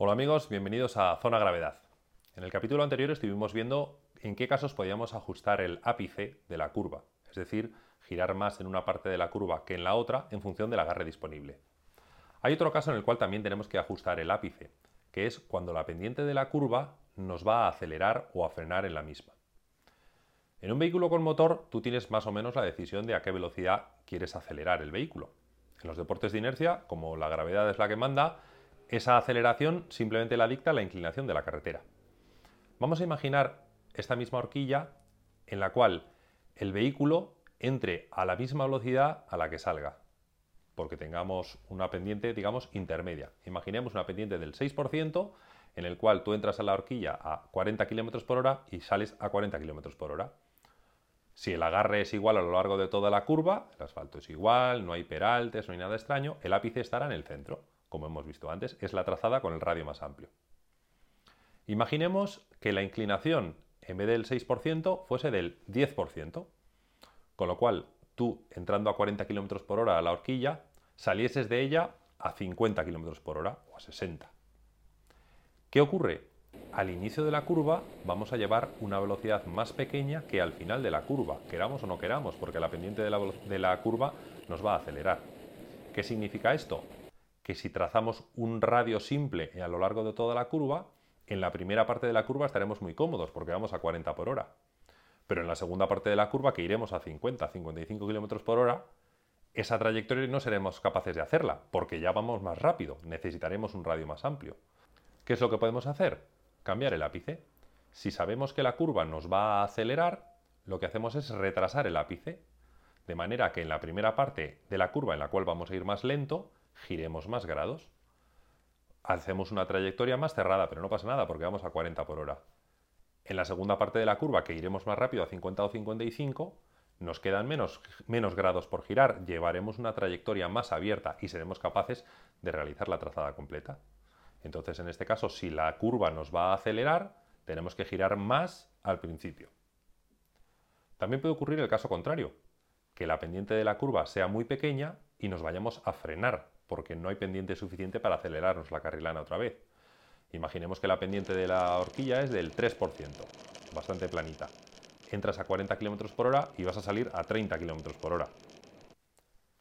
Hola amigos, bienvenidos a Zona Gravedad. En el capítulo anterior estuvimos viendo en qué casos podíamos ajustar el ápice de la curva, es decir, girar más en una parte de la curva que en la otra en función del agarre disponible. Hay otro caso en el cual también tenemos que ajustar el ápice, que es cuando la pendiente de la curva nos va a acelerar o a frenar en la misma. En un vehículo con motor tú tienes más o menos la decisión de a qué velocidad quieres acelerar el vehículo. En los deportes de inercia, como la gravedad es la que manda, esa aceleración simplemente la dicta la inclinación de la carretera. Vamos a imaginar esta misma horquilla en la cual el vehículo entre a la misma velocidad a la que salga, porque tengamos una pendiente, digamos, intermedia. Imaginemos una pendiente del 6%, en el cual tú entras a la horquilla a 40 km por hora y sales a 40 km por hora. Si el agarre es igual a lo largo de toda la curva, el asfalto es igual, no hay peraltes, no hay nada extraño, el ápice estará en el centro. Como hemos visto antes, es la trazada con el radio más amplio. Imaginemos que la inclinación, en vez del 6%, fuese del 10%, con lo cual tú, entrando a 40 km por hora a la horquilla, salieses de ella a 50 km por hora o a 60. ¿Qué ocurre? Al inicio de la curva vamos a llevar una velocidad más pequeña que al final de la curva, queramos o no queramos, porque la pendiente de la, de la curva nos va a acelerar. ¿Qué significa esto? Que si trazamos un radio simple a lo largo de toda la curva, en la primera parte de la curva estaremos muy cómodos porque vamos a 40 por hora. Pero en la segunda parte de la curva, que iremos a 50, 55 km por hora, esa trayectoria no seremos capaces de hacerla porque ya vamos más rápido, necesitaremos un radio más amplio. ¿Qué es lo que podemos hacer? Cambiar el ápice. Si sabemos que la curva nos va a acelerar, lo que hacemos es retrasar el ápice, de manera que en la primera parte de la curva en la cual vamos a ir más lento, giremos más grados. Hacemos una trayectoria más cerrada, pero no pasa nada porque vamos a 40 por hora. En la segunda parte de la curva, que iremos más rápido a 50 o 55, nos quedan menos, menos grados por girar, llevaremos una trayectoria más abierta y seremos capaces de realizar la trazada completa. Entonces, en este caso, si la curva nos va a acelerar, tenemos que girar más al principio. También puede ocurrir el caso contrario, que la pendiente de la curva sea muy pequeña y nos vayamos a frenar, porque no hay pendiente suficiente para acelerarnos la carrilana otra vez. Imaginemos que la pendiente de la horquilla es del 3%, bastante planita. Entras a 40 km por hora y vas a salir a 30 km por hora.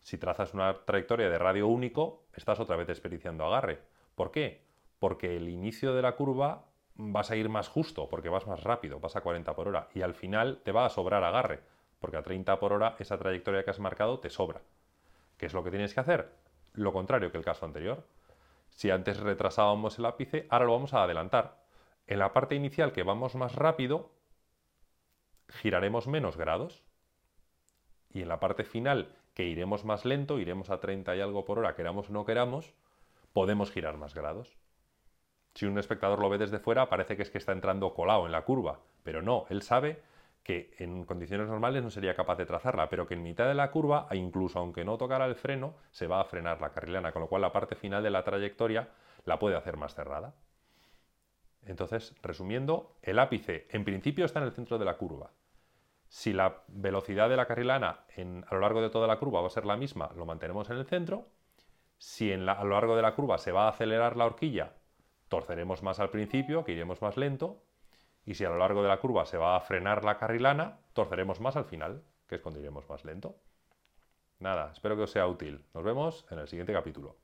Si trazas una trayectoria de radio único, estás otra vez desperdiciando agarre. ¿Por qué? porque el inicio de la curva vas a ir más justo, porque vas más rápido, vas a 40 por hora, y al final te va a sobrar agarre, porque a 30 por hora esa trayectoria que has marcado te sobra. ¿Qué es lo que tienes que hacer? Lo contrario que el caso anterior. Si antes retrasábamos el ápice, ahora lo vamos a adelantar. En la parte inicial que vamos más rápido, giraremos menos grados. Y en la parte final, que iremos más lento, iremos a 30 y algo por hora, queramos o no queramos, podemos girar más grados. Si un espectador lo ve desde fuera, parece que es que está entrando colado en la curva, pero no, él sabe que en condiciones normales no sería capaz de trazarla, pero que en mitad de la curva, incluso aunque no tocara el freno, se va a frenar la carrilana, con lo cual la parte final de la trayectoria la puede hacer más cerrada. Entonces, resumiendo, el ápice en principio está en el centro de la curva. Si la velocidad de la carrilana a lo largo de toda la curva va a ser la misma, lo mantenemos en el centro. Si a lo largo de la curva se va a acelerar la horquilla, torceremos más al principio, que iremos más lento, y si a lo largo de la curva se va a frenar la carrilana, torceremos más al final, que es más lento. Nada, espero que os sea útil. Nos vemos en el siguiente capítulo.